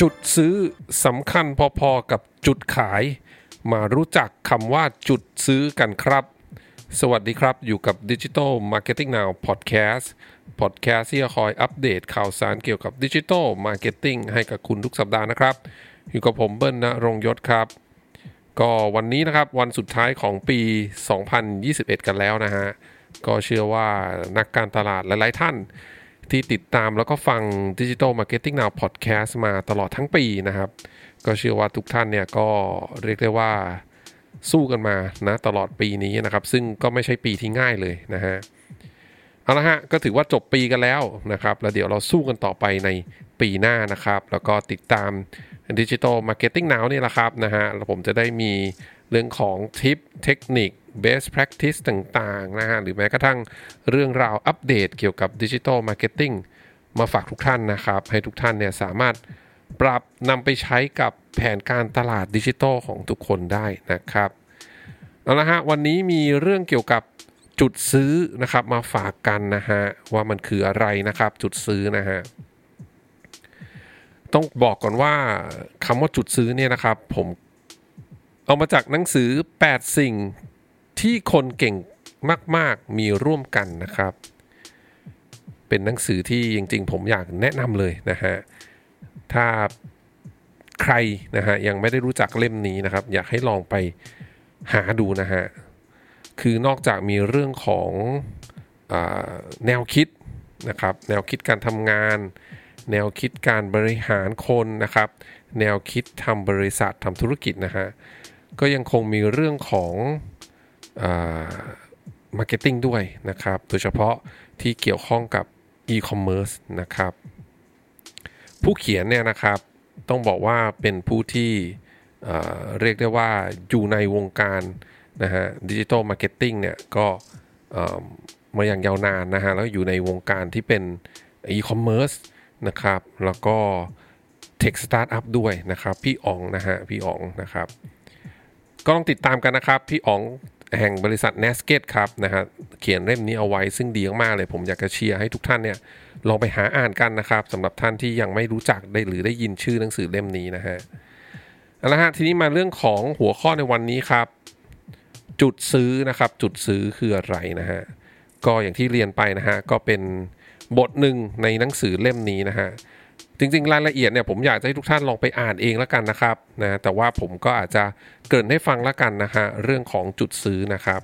จุดซื้อสำคัญพอๆกับจุดขาย มารู้จักคำว่าจุดซื้อกันครับ สวัสดีครับอยู่กับ Digital Marketing Now Podcast Podcast ที่จะคอยอัปเดตข่าวสารเกี่ยวกับ Digital Marketing ให้กับคุณทุกสัปดาห์นะครับ อยู่กับผมเบิ้ลณรงยศครับ ก็วันนี้นะครับวันสุดท้ายของปี 2021 กันแล้วนะฮะ ก็เชื่อว่านักการตลาดหลายๆท่าน ที่ติดตามแล้วก็ฟัง Digital Marketing Now Podcast มาตลอดทั้งปีนะครับ ก็เชื่อว่าทุกท่านเนี่ยก็เรียกได้ว่าสู้กันมานะตลอดปีนี้นะครับ ซึ่งก็ไม่ใช่ปีที่ง่ายเลยนะฮะเอาละฮะก็ถือว่าจบปีกันแล้วนะครับ แล้วเดี๋ยวเราสู้กันต่อไปในปีหน้านะครับ แล้วก็ติดตาม Digital Marketing Now นี่แหละครับนะฮะแล้วผมจะได้มีเรื่องของทิปเทคนิค best practice ต่างๆนะฮะหรือแม้กระทั่งเรื่องราวอัปเดตเกี่ยวกับ Digital Marketing มาฝากทุกท่านนะครับ ให้ทุกท่านเนี่ยสามารถปรับนำไปใช้กับแผนการตลาดดิจิทัลของทุกคนได้นะครับเอาละฮะวันนี้มีเรื่องเกี่ยวกับจุดซื้อนะครับมาฝากกันนะฮะว่ามันคืออะไรนะครับจุดซื้อนะฮะต้องบอกก่อนว่าคำว่าจุดซื้อเนี่ยนะครับ ผมเอามาจากหนังสือ 8 สิ่ง ที่คนเก่งมาก ๆ มีร่วมกันนะครับ เป็นหนังสือที่จริง ๆ ผมอยากแนะนำเลยนะฮะ ถ้าใครนะฮะยังไม่ได้รู้จักเล่มนี้นะครับ อยากให้ลองไปหาดูนะฮะ คือนอกจากมีเรื่องของอแนวคิดนะครับ แนวคิดการทำงาน แนวคิดการบริหารคนนะครับ แนวคิดทำบริษัททำธุรกิจนะฮะ ก็ยังคงมีเรื่องของ marketing ด้วยนะครับ โดยเฉพาะที่เกี่ยวข้องกับอีคอมเมิร์ซนะครับ ผู้เขียนเนี่ยนะครับต้องบอกว่าเป็นผู้ที่เรียกได้ว่าอยู่ในวงการนะฮะ digital marketing เนี่ยก็มาอย่างยาวนานนะฮะแล้วอยู่ในวงการที่เป็นอีคอมเมิร์ซนะครับ แล้วก็ tech startup ด้วยนะครับ พี่อ๋องนะฮะพี่อ๋องนะครับก็ต้องติดตามกันนะครับ พี่อ๋อง แห่งบริษัท n a s เกตครับนะฮะเขียนเล่มนี้เอาไว้ซึ่งดีมากเลย ผมอยากจะเชียร์ให้ทุกท่านเนี่ยลองไปหาอ่านกันนะครับสำหรับท่านที่ยังไม่รู้จักได้หรือได้ยินชื่อหนังสือเล่มนี้นะฮะเอาละฮะทีนี้มาเรื่องของหัวข้อในวันนี้ครับ จุดซื้อนะครับ จุดซื้อคืออะไรนะฮะก็อย่างที่เรียนไปนะฮะก็เป็นบทหนึ่งในหนังสือเล่มนี้นะฮะ จริงๆ รายละเอียดเนี่ยผมอยากให้ทุกท่านลองไปอ่านเองแล้วกันนะครับนะแต่ว่าผมก็อาจจะเกริ่นให้ฟังแล้วกันนะฮะเรื่องของจุดซื้อนะครับ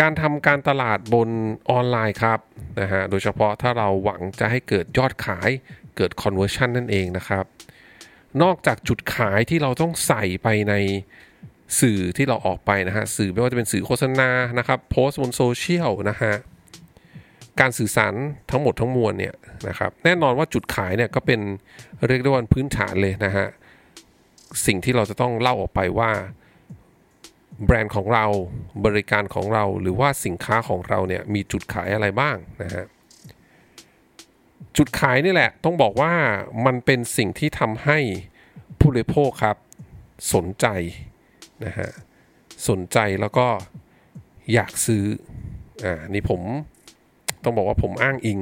การทำการตลาดบนออนไลน์ครับนะฮะโดยเฉพาะถ้าเราหวังจะให้เกิดยอดขายเกิด conversion นั่นเองนะครับ นอกจากจุดขายที่เราต้องใส่ไปในสื่อที่เราออกไปนะฮะสื่อไม่ว่าจะเป็นสื่อโฆษณานะครับโพสต์บนโซเชียลนะฮะ การสื่อสารทั้งหมดทั้งมวลเนี่ยนะครับแน่นอนว่าจุดขายเนี่ยก็เป็นเรียกได้ว่าพื้นฐานเลยนะฮะสิ่งที่เราจะต้องเล่าออกไปว่าแบรนด์ของเราบริการของเราหรือว่าสินค้าของเราเนี่ยมีจุดขายอะไรบ้างนะฮะจุดขายนี่แหละต้องบอกว่ามันเป็นสิ่งที่ทำให้ผู้บริโภคครับสนใจนะฮะสนใจแล้วก็อยากซื้ออ่านี่ผม ต้องบอกว่าผมอ้างอิง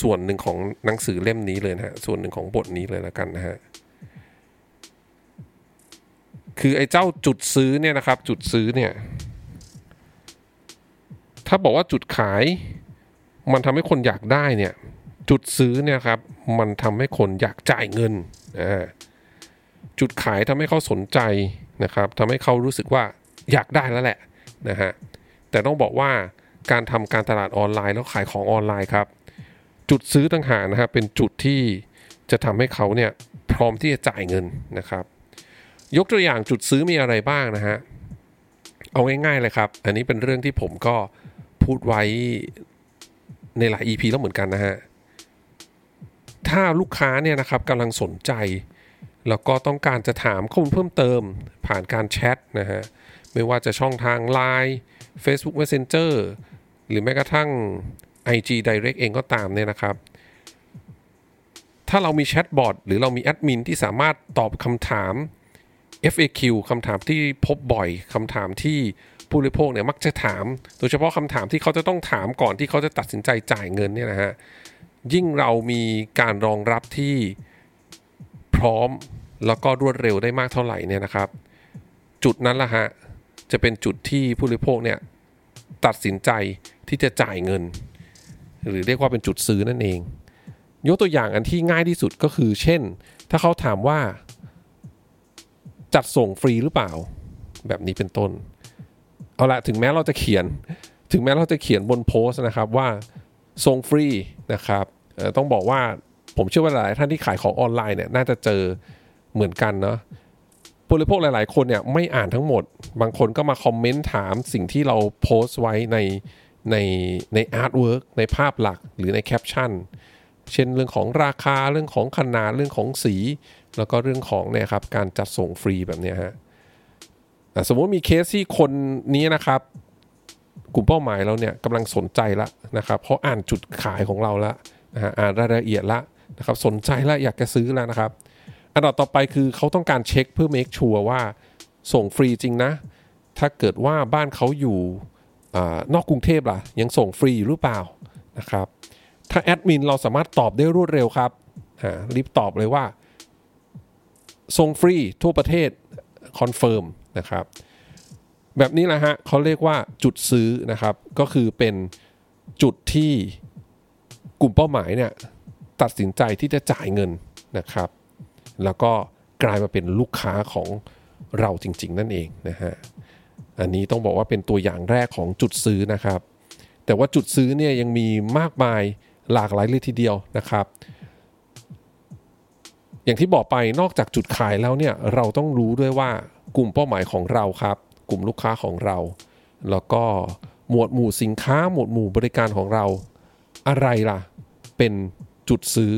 ส่วนหนึ่งของหนังสือเล่มนี้เลยนะฮะส่วนหนึ่งของบทนี้เลยแล้วกันนะฮะคือไอ้เจ้าจุดซื้อเนี่ยนะครับ จุดซื้อเนี่ยถ้าบอกว่าจุดขายมันทำให้คนอยากได้เนี่ยจุดซื้อเนี่ยครับมันทำให้คนอยากจ่ายเงินจุดขายทำให้เขาสนใจนะครับทำให้เขารู้สึกว่าอยากได้แล้วแหละนะฮะแต่ต้องบอกว่า การทำการตลาดออนไลน์แล้วขายของออนไลน์ครับ จุดซื้อต่างหากนะครับเป็นจุดที่จะทำให้เขาเนี่ยพร้อมที่จะจ่ายเงินนะครับ ยกตัวอย่างจุดซื้อมีอะไรบ้างนะฮะเอาง่ายๆเลยครับ อันนี้เป็นเรื่องที่ผมก็พูดไว้ในหลาย EP แล้วเหมือนกันนะฮะถ้าลูกค้าเนี่ยนะครับกำลังสนใจ แล้วก็ต้องการจะถามข้อมูลเพิ่มเติมผ่านการแชทนะฮะไม่ว่าจะช่องทาง Line Facebook Messenger หรือแม้กระทั่ง IG Direct เองก็ตามเนี่ยนะครับ ถ้าเรามีแชทบอทหรือเรามีแอดมินที่สามารถตอบคำถาม FAQ คำถามที่พบบ่อยคำถามที่ผู้บริโภคเนี่ยมักจะถาม โดยเฉพาะคำถามที่เขาจะต้องถามก่อนที่เขาจะตัดสินใจจ่ายเงินเนี่ยนะฮะยิ่งเรามีการรองรับที่พร้อมแล้วก็รวดเร็วได้มากเท่าไหร่เนี่ยนะครับ จุดนั้นละฮะ จะเป็นจุดที่ผู้บริโภคเนี่ยตัดสินใจที่จะจ่ายเงิน หรือเรียกว่าเป็นจุดซื้อนั่นเอง ยกตัวอย่างอันที่ง่ายที่สุดก็คือ เช่น ถ้าเขาถามว่า จัดส่งฟรีหรือเปล่า แบบนี้เป็นต้น เอาละถึงแม้เราจะเขียน ถึงแม้เราจะเขียนบนโพสต์นะครับว่าส่งฟรีนะครับต้องบอกว่าผมเชื่อว่าหลายท่านที่ขายของออนไลน์เนี่ยน่าจะเจอเหมือนกันเนาะ ผู้บริโภคหลาย ๆ คนเนี่ยไม่อ่านทั้งหมด บางคนก็มาคอมเมนต์ถามสิ่งที่เราโพสต์ไว้ในในใน artwork ในภาพหลักหรือในแคปชั่น เช่นเรื่องของราคาเรื่องของขนาดเรื่องของสี แล้วก็เรื่องของเนี่ยครับการจัดส่งฟรีแบบนี้ฮะสมมติมีเคสที่คนนี้นะครับกลุ่มเป้าหมายเราเนี่ยกำลังสนใจละนะครับเพราะอ่านจุดขายของเราละนะฮะอ่านรายละเอียดละนะครับสนใจละอยากจะซื้อแล้วนะครับ อันดับต่อไปคือเขาต้องการเช็คเพื่อเมคชัวร์ว่าส่งฟรีจริงนะ ถ้าเกิดว่าบ้านเขาอยู่อนอกกรุงเทพล่ะ ยังส่งฟรีหรือเปล่านะครับ ถ้าแอดมินเราสามารถตอบได้รวดเร็วครับรีบตอบเลยว่า ส่งฟรีทั่วประเทศ confirm นะครับ แบบนี้แหละฮะเขาเรียกว่าจุดซื้อนะครับ ก็คือเป็นจุดที่กลุ่มเป้าหมายเนี่ยตัดสินใจที่จะจ่ายเงินนะครับ แล้วก็กลายมาเป็นลูกค้าของเราจริง ๆ นั่นเองนะฮะอันนี้ต้องบอกว่าเป็นตัวอย่างแรกของจุดซื้อนะครับ แต่ว่าจุดซื้อเนี่ยยังมีมากมายหลากหลายเลยทีเดียวนะครับ อย่างที่บอกไปนอกจากจุดขายแล้วเนี่ยเราต้องรู้ด้วยว่ากลุ่มเป้าหมายของเราครับ กลุ่มลูกค้าของเรา แล้วก็หมวดหมู่สินค้าหมวดหมู่บริการของเรา อะไรล่ะ เป็นจุดซื้อ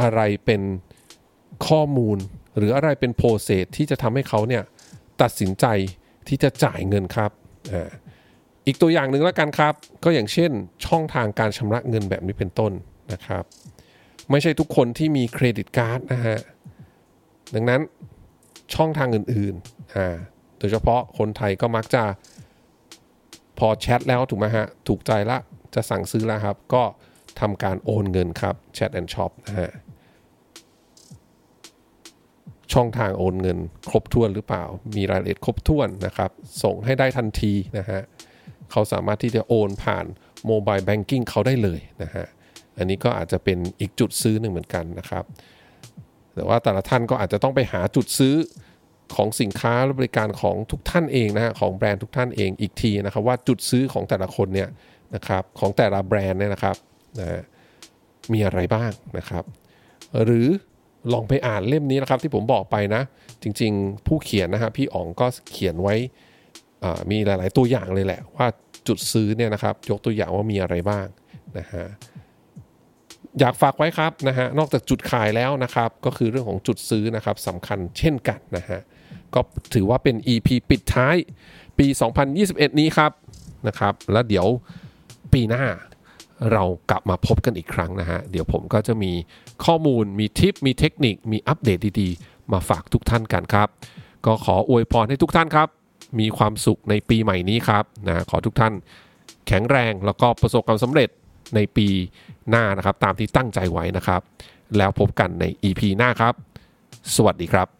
อะไรเป็น ข้อมูล หรืออะไรเป็น process ที่จะทำให้เขาเนี่ยตัดสินใจที่จะจ่ายเงินครับออีกตัวอย่างหนึ่งแล้วกันครับ ก็อย่างเช่นช่องทางการชำระเงินแบบนี้เป็นต้นนะครับ ไม่ใช่ทุกคนที่มี credit card นะฮะดังนั้นช่องทางอื่นๆอ่าโดยเฉพาะคนไทยก็มักจะพอแชทแล้วถูกไหมฮะ ถูกใจละจะสั่งซื้อแล้วครับ ก็ทำการโอนเงินครับ chat and shop นะฮะ ช่องทางโอนเงิน ครบถ้วนหรือเปล่า มีรายละเอียดครบถ้วนนะครับ ส่งให้ได้ทันทีนะฮะเขาสามารถที่จะโอนผ่าน mobile banking เขาได้เลยนะฮะอันนี้ก็อาจจะเป็นอีกจุดซื้อหนึ่งเหมือนกันนะครับ แต่ว่าแต่ละท่านก็อาจจะต้องไปหาจุดซื้อของสินค้าและบริการของทุกท่านเองนะฮะของแบรนด์ทุกท่านเองอีกทีนะครับ ว่าจุดซื้อของแต่ละคนเนี่ยนะครับของแต่ละแบรนด์เนี่ยนะครับนะมีอะไรบ้างนะครับ หรือ ลองไปอ่านเล่มนี้นะครับที่ผมบอกไปนะ จริง ๆ ผู้เขียนนะฮะพี่อ๋องก็เขียนไว้มีหลาย ๆ ตัวอย่างเลยแหละ ว่าจุดซื้อเนี่ยนะครับ ยกตัวอย่างว่ามีอะไรบ้างนะฮะอยากฝากไว้ครับนะฮะนอกจากจุดขายแล้วนะครับ ก็คือเรื่องของจุดซื้อนะครับสำคัญเช่นกันนะฮะก็ถือว่าเป็น EP ปิดท้ายปี 2021 นี้ครับนะครับ แล้วเดี๋ยวปีหน้า เรากลับมาพบกันอีกครั้งนะฮะ เดี๋ยวผมก็จะมีข้อมูลมีทิป มีเทคนิค มีอัปเดตดีๆ มาฝากทุกท่านกันครับ ก็ขออวยพรให้ทุกท่านครับ มีความสุขในปีใหม่นี้ครับนะขอทุกท่านแข็งแรงแล้วก็ประสบความสำเร็จในปีหน้านะครับ ตามที่ตั้งใจไว้นะครับ แล้วพบกันใน EP หน้าครับ สวัสดีครับ